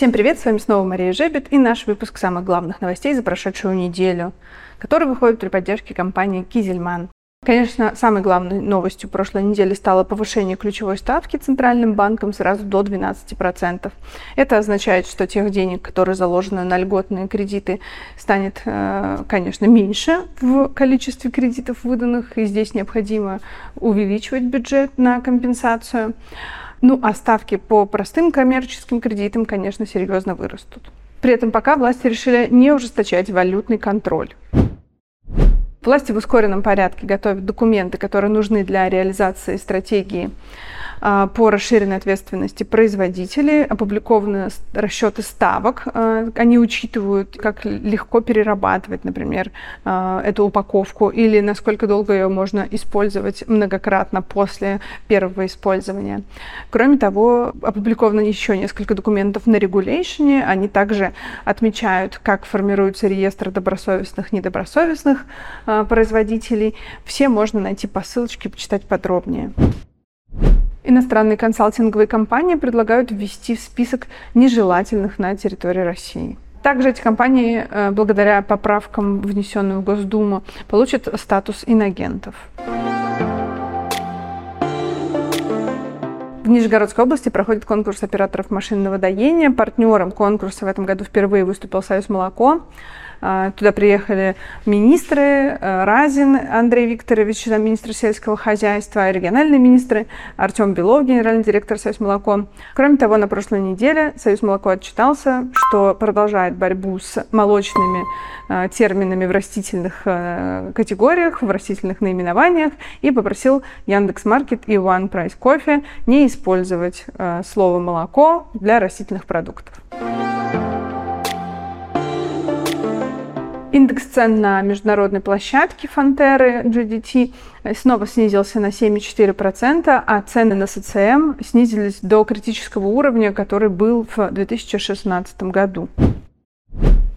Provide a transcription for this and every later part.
Всем привет, с вами снова Мария Жебет и наш выпуск самых главных новостей за прошедшую неделю, который выходит при поддержке компании Кизельман. Конечно, самой главной новостью прошлой недели стало повышение ключевой ставки Центральным банком сразу до 12%. Это означает, что тех денег, которые заложены на льготные кредиты, станет, э, конечно, меньше в количестве кредитов выданных, и здесь необходимо увеличивать бюджет на компенсацию. Ну, а ставки по простым коммерческим кредитам, конечно, серьезно вырастут. При этом пока власти решили не ужесточать валютный контроль. Власти в ускоренном порядке готовят документы, которые нужны для реализации стратегии по расширенной ответственности производителей, опубликованы расчеты ставок. А, они учитывают, как легко перерабатывать, например, а, эту упаковку или насколько долго ее можно использовать многократно после первого использования. Кроме того, опубликовано еще несколько документов на регуляционе. Они также отмечают, как формируется реестр добросовестных, недобросовестных производителей. Все можно найти по ссылочке, почитать подробнее. Иностранные консалтинговые компании предлагают ввести в список нежелательных на территории России. Также эти компании, э, благодаря поправкам, внесенным в Госдуму, получат статус инагентов. В Нижегородской области проходит конкурс операторов машинного доения. Партнером конкурса в этом году впервые выступил Союз молоко. А, туда приехали министры, э, Разин Андрей Викторович, министр сельского хозяйства, региональные министры, Артем Белов, генеральный директор Союз молоко. Кроме того, на прошлой неделе Союз молоко отчитался, что продолжает борьбу с молочными э, терминами в растительных э, категориях, в растительных наименованиях и попросил Яндекс.Маркет и One Price Coffee не использовать слово молоко для растительных продуктов. Индекс цен на международной площадке Фонтеры GDT снова снизился на 7,4%, а цены на СЦМ снизились до критического уровня, который был в 2016 году.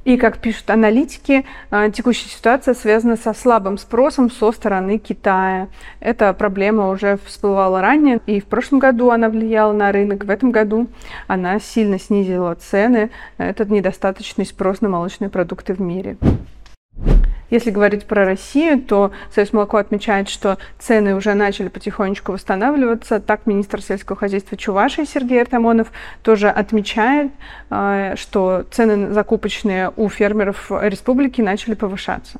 И, как пишут аналитики, э, текущая ситуация связана со слабым спросом со стороны Китая. Эта проблема уже всплывала ранее, и в прошлом году она влияла на рынок, в этом году она сильно снизила цены. Это недостаточный спрос на молочные продукты в мире. Если говорить про Россию, то Союз молоко отмечает, что цены уже начали потихонечку восстанавливаться. Так министр сельского хозяйства Чувашии Сергей Артамонов тоже отмечает, э, что цены закупочные у фермеров республики начали повышаться.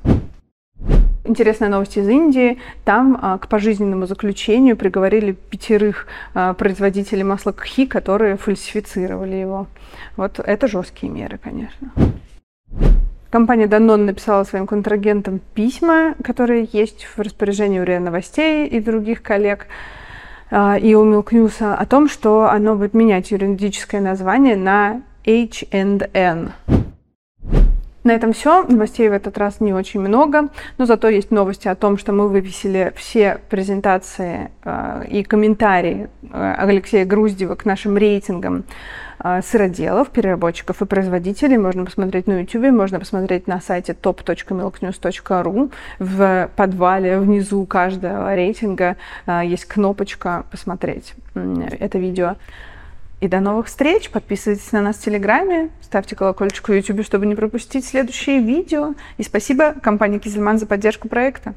Интересная новость из Индии. Там а, к пожизненному заключению приговорили пятерых а, производителей масла кхи, которые фальсифицировали его. Вот это жесткие меры, конечно. Компания Danone написала своим контрагентам письма, которые есть в распоряжении у РИА Новостей и других коллег, а, и у News о том, что оно будет менять юридическое название на H&N. На этом все. Новостей в этот раз не очень много, но зато есть новости о том, что мы вывесили все презентации э, и комментарии э, Алексея Груздева к нашим рейтингам сыроделов, переработчиков и производителей. Можно посмотреть на YouTube, можно посмотреть на сайте top.milknews.ru. В подвале внизу каждого рейтинга э, есть кнопочка «Посмотреть» это видео. И до новых встреч. Подписывайтесь на нас в Телеграме, ставьте колокольчик в YouTube, чтобы не пропустить следующие видео. И спасибо компании Кизельман за поддержку проекта.